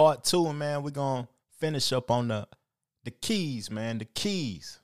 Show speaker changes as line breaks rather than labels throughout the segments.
part two, man, we're gonna finish up on the the keys, man, the keys.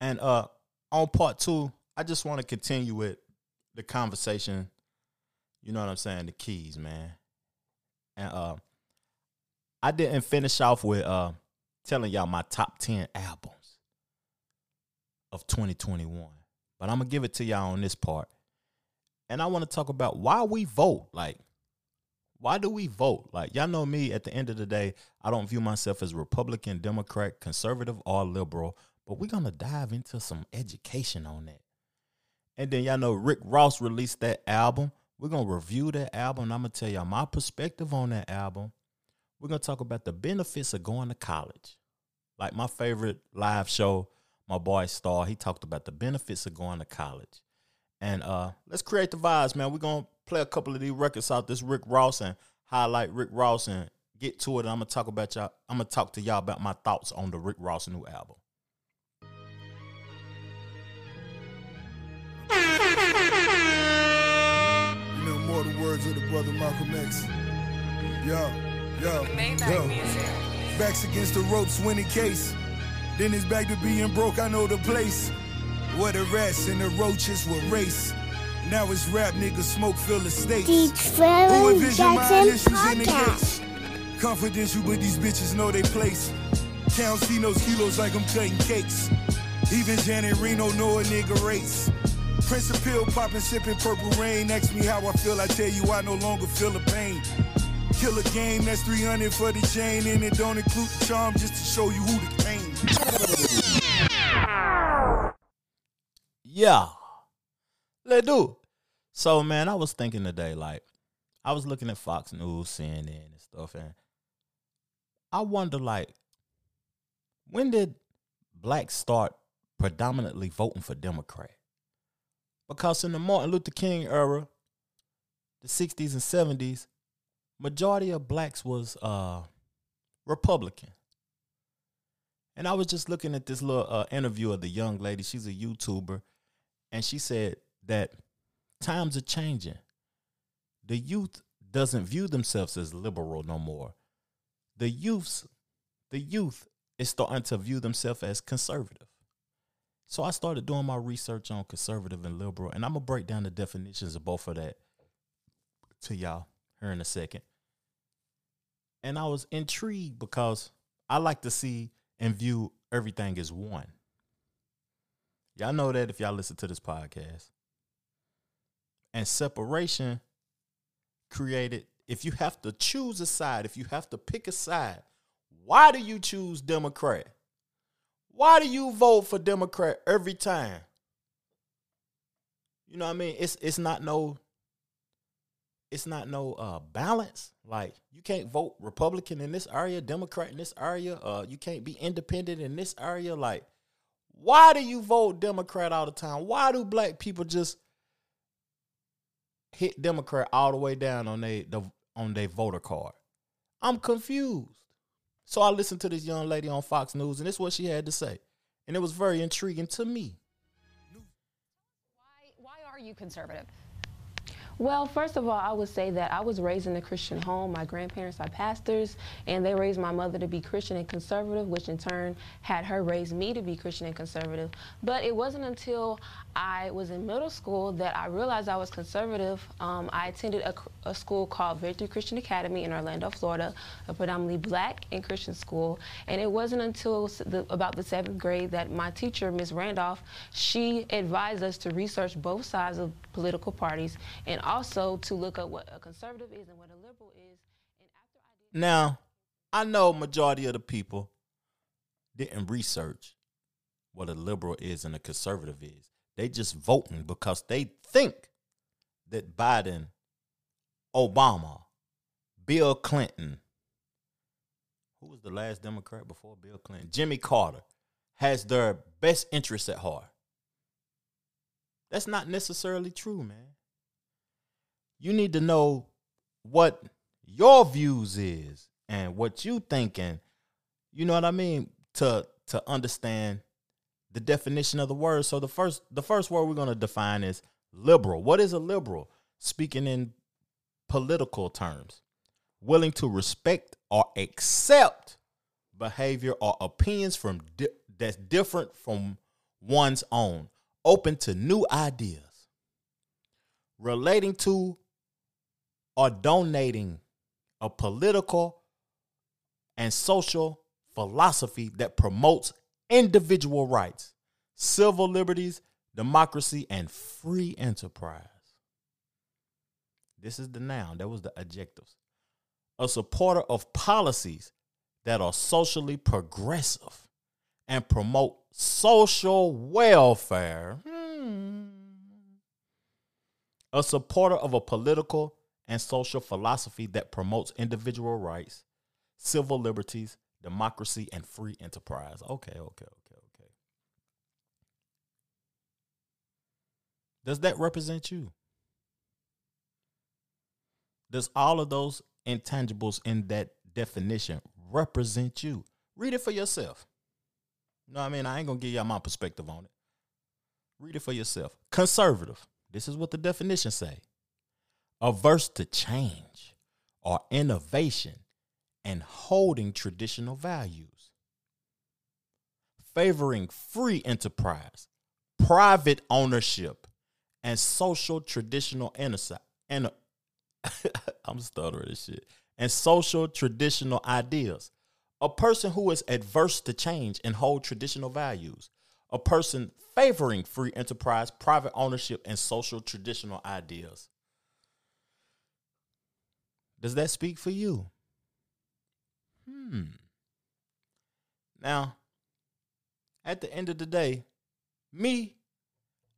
And uh on part two, I just want to continue with the conversation. You know what I'm saying? The keys, man. And uh I didn't finish off with uh telling y'all my top 10 albums of 2021. But I'm gonna give it to y'all on this part. And I want to talk about why we vote. Like, why do we vote? Like, y'all know me, at the end of the day, I don't view myself as Republican, Democrat, conservative, or liberal. But we're gonna dive into some education on that. And then y'all know Rick Ross released that album. We're gonna review that album. I'm gonna tell y'all my perspective on that album. We're gonna talk about the benefits of going to college. Like my favorite live show, my boy Star, he talked about the benefits of going to college. And uh let's create the vibes, man. We're gonna play a couple of these records out this Rick Ross and highlight Rick Ross and get to it. I'm gonna talk about y'all. I'm gonna talk to y'all about my thoughts on the Rick Ross new album.
You know, more the words of the brother Malcolm X. Yo, yo, yo. Backs against the ropes, winning case. Then it's back to being broke, I know the place. Where the rats and the roaches will race. Now it's rap niggas smoke fill the states.
The
Who
Trevor
envision my
Jackson
initials in the
Podcast.
Confidential, but these bitches know they place. Count see those kilos like I'm cutting cakes. Even Janet Reno know a nigga race. Prince of pill popping, sipping purple rain. Ask me how I feel, I tell you I no longer feel the pain. Kill a game, that's 300 for the chain, and it don't include the charm just to show you who the king.
Yeah. Let's do. So man, I was thinking today, like, I was looking at Fox News, CNN and stuff, and I wonder like when did blacks start predominantly voting for Democrat? Because in the Martin Luther King era, the 60s and 70s, majority of blacks was uh Republican. And I was just looking at this little uh, interview of the young lady. She's a YouTuber, and she said that times are changing. The youth doesn't view themselves as liberal no more. The youths, the youth is starting to view themselves as conservative. So I started doing my research on conservative and liberal, and I'm gonna break down the definitions of both of that to y'all here in a second. And I was intrigued because I like to see and view everything as one. Y'all know that if y'all listen to this podcast. And separation created, if you have to choose a side, if you have to pick a side, why do you choose Democrat? Why do you vote for Democrat every time? You know what I mean? It's it's not no it's not no uh balance. Like you can't vote Republican in this area, Democrat in this area, uh you can't be independent in this area. Like, why do you vote Democrat all the time? Why do black people just hit Democrat all the way down on they the on their voter card? I'm confused. So I listened to this young lady on Fox News, and this is what she had to say. And it was very intriguing to me.
Why, why are you conservative?
Well, first of all, I would say that I was raised in a Christian home. My grandparents are pastors, and they raised my mother to be Christian and conservative, which in turn had her raise me to be Christian and conservative. But it wasn't until I was in middle school that I realized I was conservative. Um, I attended a, a school called Victory Christian Academy in Orlando, Florida, a predominantly black and Christian school. And it wasn't until the, about the seventh grade that my teacher, Ms. Randolph, she advised us to research both sides of political parties and also to look up what a conservative is and what a liberal is. And after I did
Now, I know majority of the people didn't research what a liberal is and a conservative is. They just voting because they think that Biden, Obama, Bill Clinton, who was the last Democrat before Bill Clinton? Jimmy Carter has their best interests at heart. That's not necessarily true, man. You need to know what your views is and what you thinking. You know what I mean? To to understand the definition of the word. So the first the first word we're going to define is liberal. What is a liberal? Speaking in political terms. willing to respect or accept behavior or opinions from di- that's different from one's own, open to new ideas, relating to or donating a political and social philosophy that promotes individual rights, civil liberties, democracy, and free enterprise. This is the noun, that was the adjectives. A supporter of policies that are socially progressive and promote social welfare. Hmm. A supporter of a political and social philosophy that promotes individual rights, civil liberties, democracy, and free enterprise. Okay, okay, okay, okay. Does that represent you? Does all of those intangibles in that definition represent you? Read it for yourself. You know what I mean? I ain't gonna give y'all my perspective on it. Read it for yourself. Conservative. This is what the definition say. Averse to change or innovation and holding traditional values. Favoring free enterprise, private ownership, and social traditional. And I'm stuttering this shit. And social traditional ideas. A person who is adverse to change and hold traditional values. A person favoring free enterprise, private ownership, and social traditional ideas. Does that speak for you? Hmm. Now, at the end of the day, me,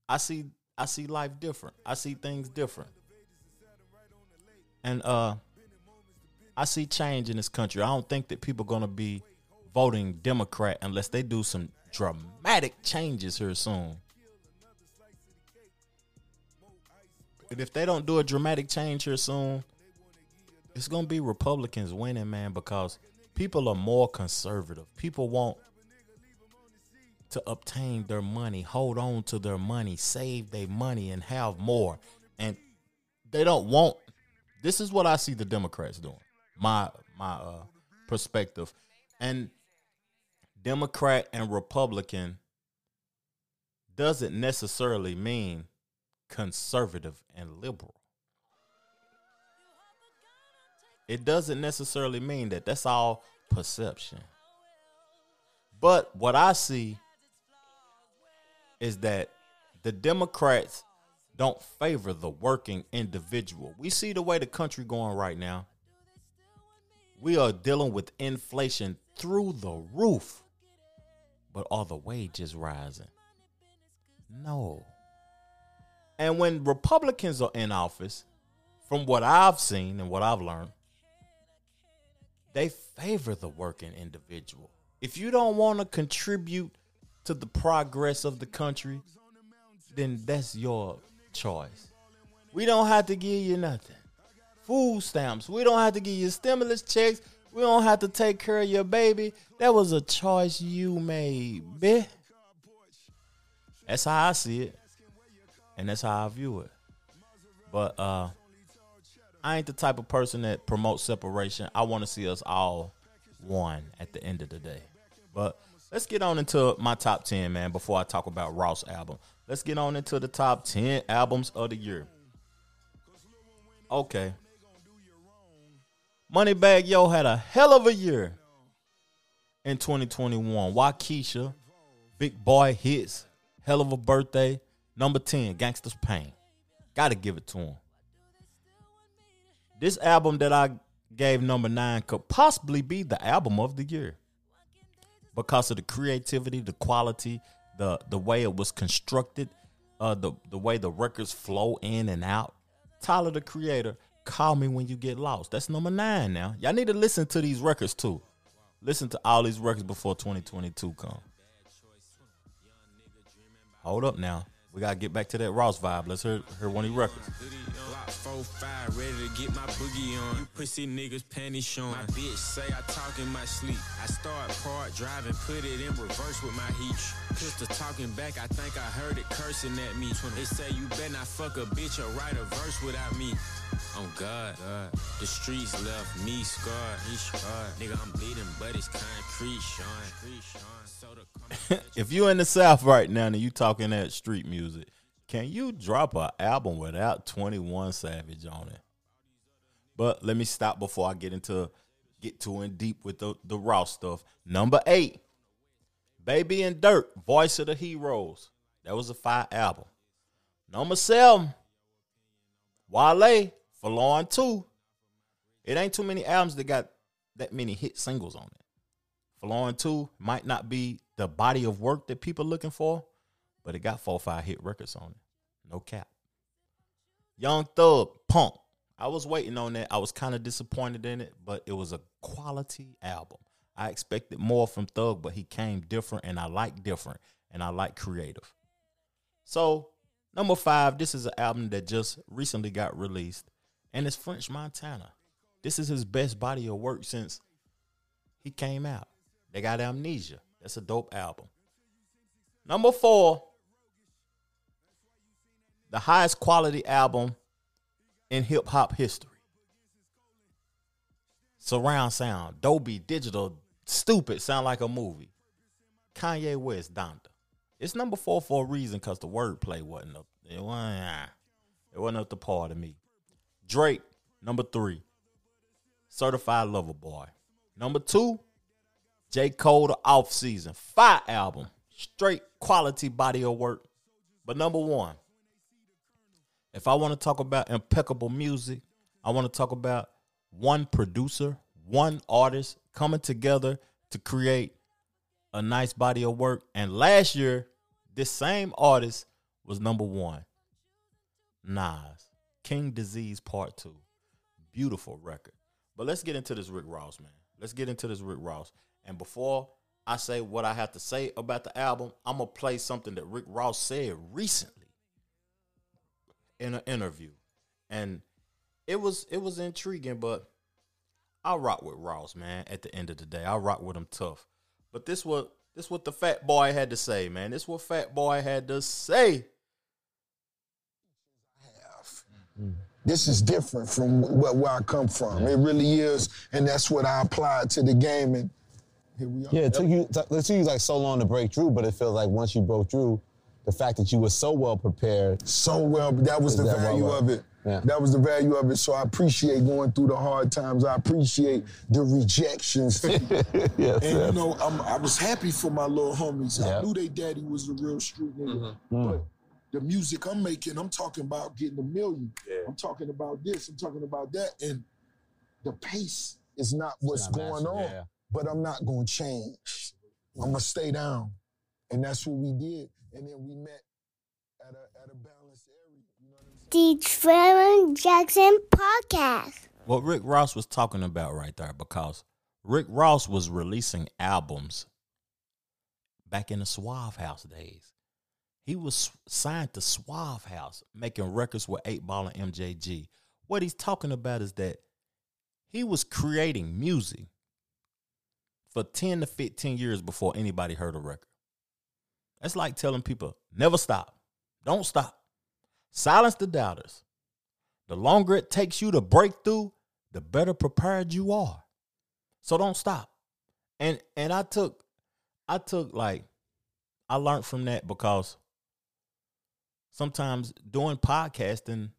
I see I see life different. I see things different. And uh I see change in this country. I don't think that people are gonna be voting Democrat unless they do some dramatic changes here soon. And if they don't do a dramatic change here soon, it's gonna be Republicans winning, man, because people are more conservative. People want to obtain their money, hold on to their money, save their money, and have more. And they don't want. This is what I see the Democrats doing. My my uh, perspective, and Democrat and Republican doesn't necessarily mean conservative and liberal. It doesn't necessarily mean that. That's all perception. But what I see is that the Democrats don't favor the working individual. We see the way the country going right now. We are dealing with inflation through the roof. But are the wages rising? No. And when Republicans are in office, from what I've seen and what I've learned, they favor the working individual. If you don't want to contribute to the progress of the country, then that's your choice. We don't have to give you nothing. Food stamps. We don't have to give you stimulus checks. We don't have to take care of your baby. That was a choice you made, bitch. That's how I see it. And that's how I view it. But uh I ain't the type of person that promotes separation. I want to see us all one at the end of the day. But let's get on into my top 10, man, before I talk about Ross album. Let's get on into the top 10 albums of the year. Okay. Moneybagg Yo had a hell of a year in 2021. Wockesha, Big Boy Hits, Hell of a Birthday, number 10, Gangsta's Pain. Gotta give it to him. This album that I gave number nine could possibly be the album of the year because of the creativity, the quality, the the way it was constructed, uh, the the way the records flow in and out. Tyler the Creator, call me when you get lost. That's number nine now. Y'all need to listen to these records too. Listen to all these records before 2022 come. Hold up now. We gotta get back to that Ross vibe. Let's hear, hear one of these records.
Four five, ready to get my boogie on. You pussy niggas showing. My bitch say I talk in my sleep. I start part driving, put it in reverse with my heat. pistol talking back, I think I heard it cursing at me. They say you better not fuck a bitch or write a verse without me. Oh God, God. The streets left me scarred. Scarred. Nigga, I'm bleeding, but it's concrete, Sean.
If you're in the South right now and you talking that street music, can you drop an album without 21 Savage on it? But let me stop before I get into get too in deep with the, the raw stuff. Number eight, Baby and Durk, Voice of the Heroes. That was a fire album. Number seven, Wale, Folarin 2. It ain't too many albums that got that many hit singles on it. For Folarin 2 might not be the body of work that people looking for, but it got four or five hit records on it. No cap. Young Thug, Punk. I was waiting on that. I was kind of disappointed in it, but it was a quality album. I expected more from Thug, but he came different, and I like different, and I like creative. So, number five, this is an album that just recently got released, and it's French Montana. This is his best body of work since he came out. They got Amnesia. That's a dope album. Number four, the highest quality album in hip hop history. Surround sound, Dolby Digital, stupid, sound like a movie. Kanye West, Donda. It's number four for a reason because the wordplay wasn't up. It wasn't, ah, it wasn't up to par to me. Drake, number three. Certified Lover Boy. Number two, J. Cole, the off season. Fire album. Straight quality body of work. But number one, if I want to talk about impeccable music, I want to talk about one producer, one artist coming together to create a nice body of work. And last year, this same artist was number one. Nas, King Disease Part 2. Beautiful record. But let's get into this Rick Ross, man. Let's get into this Rick Ross. And before I say what I have to say about the album, I'm to play something that Rick Ross said recently in an interview. And it was it was intriguing, but I rock with Ross, man. At the end of the day, I rock with him tough. But this what this what the fat boy had to say, man. This what fat boy had to say.
This is different from where, where I come from. It really is, and that's what I applied to the game. And here we are.
Yeah, it took you it took you like so long to break through, but it feels like once you broke through, the fact that you were so well prepared.
so well. That was the
that
value
well,
of it.
yeah.
That was the value of it. So I appreciate going through the hard times. I appreciate the rejections.
yes,
and you know, I'm, I was happy for my little homies.
Yeah.
I knew they daddy was a real street nigga. Mm-hmm. But the music I'm making, I'm talking about getting a million. I'm talking about this. I'm talking about that. And the pace is not what's
not
going
matching,
on.
yeah.
But I'm not going to change. I'm going to stay down. And that's what we did. And then we met at a, at a balanced area. You know what I'm saying?
The Trevor Jackson Podcast.
what Rick Ross was talking about right there because Rick Ross was releasing albums back in the Suave House days. He was signed to Suave House, making records with 8 Ball and MJG. What he's talking about is that he was creating music for 10 to 15 years before anybody heard a record. That's like telling people, never stop. Don't stop. Silence the doubters. The longer it takes you to break through, the better prepared you are. So don't stop. And and I took I took like I learned from that because sometimes doing podcasting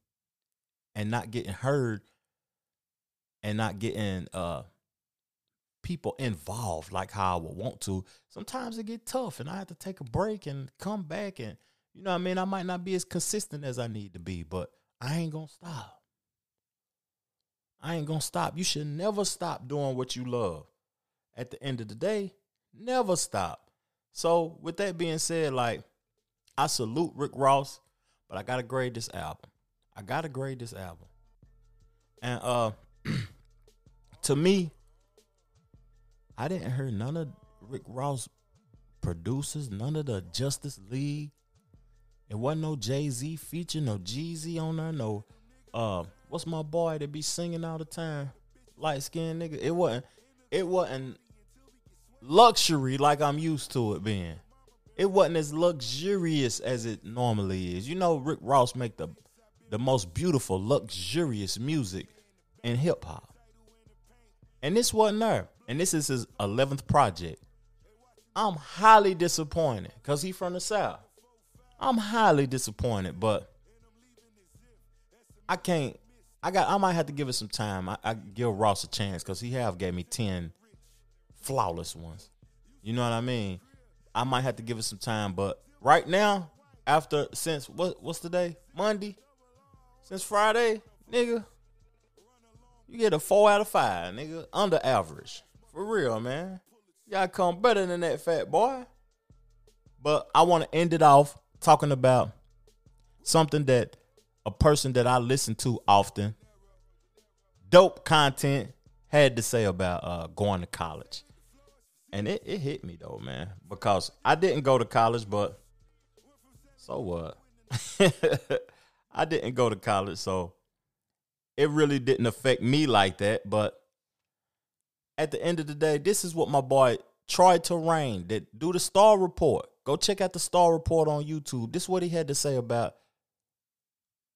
and not getting heard and not getting uh people involved like how I would want to, sometimes it get tough and I have to take a break and come back and you know what I mean, I might not be as consistent as I need to be, but I ain't gonna stop. I ain't gonna stop. You should never stop doing what you love. At the end of the day, never stop. So, with that being said, like, I salute Rick Ross, but I gotta grade this album. I gotta grade this album. And uh to me, I didn't hear none of Rick Ross producers, none of the Justice League. It wasn't no Jay Z feature, no Jeezy on there, no uh what's my boy that be singing all the time? Light skinned nigga. It wasn't it wasn't luxury like I'm used to it being. It wasn't as luxurious as it normally is. You know, Rick Ross make the the most beautiful, luxurious music in hip hop. And this wasn't there. And this is his 11th project. I'm highly disappointed because he from the South. I'm highly disappointed, but I can't. I got. I might have to give it some time. I, I give Ross a chance because he have gave me ten flawless ones. You know what I mean? I might have to give it some time, but right now, after since what what's the day? Monday. Since Friday, nigga, you get a four out of five, nigga, under average. For real, man. Y'all come better than that fat boy. But I want to end it off talking about something that a person that I listen to often, dope content, had to say about uh, going to college. And it, it hit me though, man, because I didn't go to college, but so what? I didn't go to college, so it really didn't affect me like that. But at the end of the day, this is what my boy Troy Terrain that do the Star Report. Go check out the Star Report on YouTube. This is what he had to say about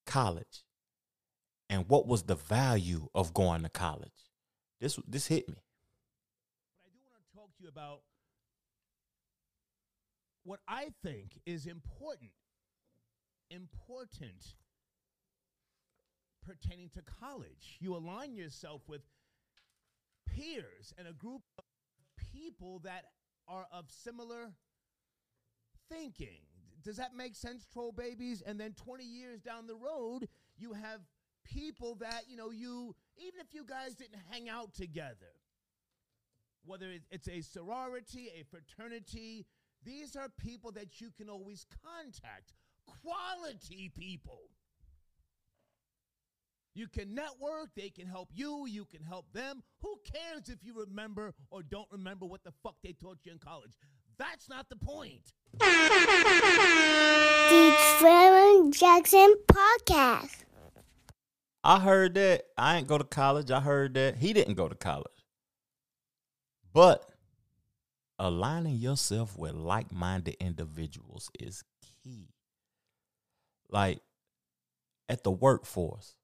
college and what was the value of going to college. This this hit me.
But I do want to talk to you about what I think is important, important pertaining to college. You align yourself with peers and a group of people that are of similar thinking. Does that make sense, troll babies? And then 20 years down the road, you have people that, you know, you, even if you guys didn't hang out together, whether it's a sorority, a fraternity, these are people that you can always contact. Quality people. You can network, they can help you, you can help them. Who cares if you remember or don't remember what the fuck they taught you in college? That's not the point.
The Trevor Jackson Podcast.
I heard that. I ain't go to college. I heard that. He didn't go to college. But aligning yourself with like minded individuals is key. Like at the workforce,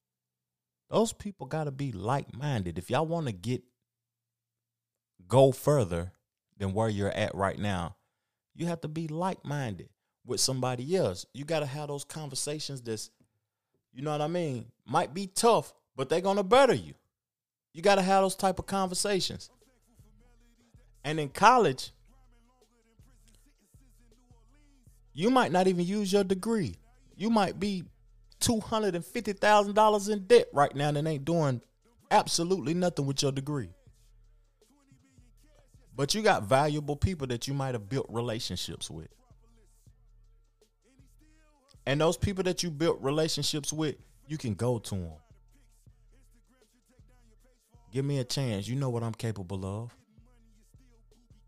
those people got to be like minded. If y'all want to get, go further than where you're at right now, you have to be like minded with somebody else. You got to have those conversations that's, you know what I mean? Might be tough, but they're going to better you. You got to have those type of conversations. And in college, you might not even use your degree. You might be two hundred and fifty thousand dollars in debt right now and ain't doing absolutely nothing with your degree. But you got valuable people that you might have built relationships with. And those people that you built relationships with, you can go to them. Give me a chance. You know what I'm capable of.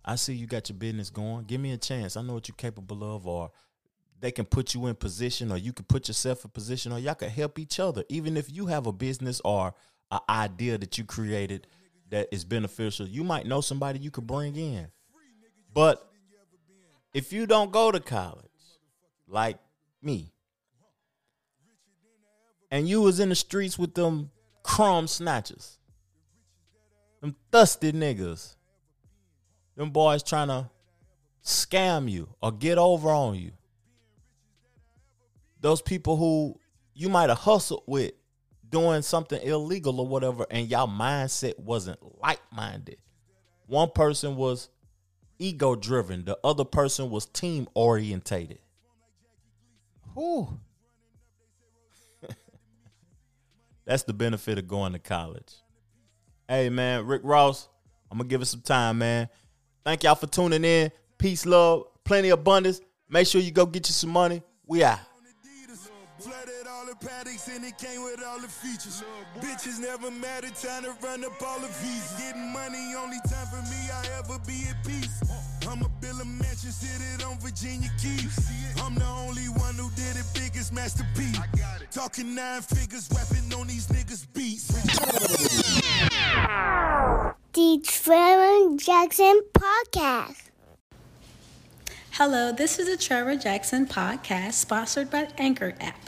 I see you got your business going. Give me a chance. I know what you're capable of, or they can put you in position, or you can put yourself in position, or y'all can help each other. Even if you have a business or an idea that you created that is beneficial, you might know somebody you could bring in. But if you don't go to college, like me, and you was in the streets with them crumb snatchers, them thirsty niggas, them boys trying to scam you or get over on you. Those people who you might have hustled with doing something illegal or whatever, and y'all mindset wasn't like minded. One person was ego driven, the other person was team orientated. Whew. That's the benefit of going to college. Hey man, Rick Ross, I'm gonna give it some time, man. Thank y'all for tuning in. Peace, love, plenty of abundance. Make sure you go get you some money. We out.
Flooded all the paddocks and it came with all the features. Bitches never mattered, trying to run up all the. Getting money, only time for me I ever be at peace. I'm a bill of seated on Virginia Keys. I'm the only one who did it biggest masterpiece. Talking nine figures, on these niggas beats.
The Trevor Jackson Podcast.
Hello, this is the Trevor Jackson podcast sponsored by Anchor app.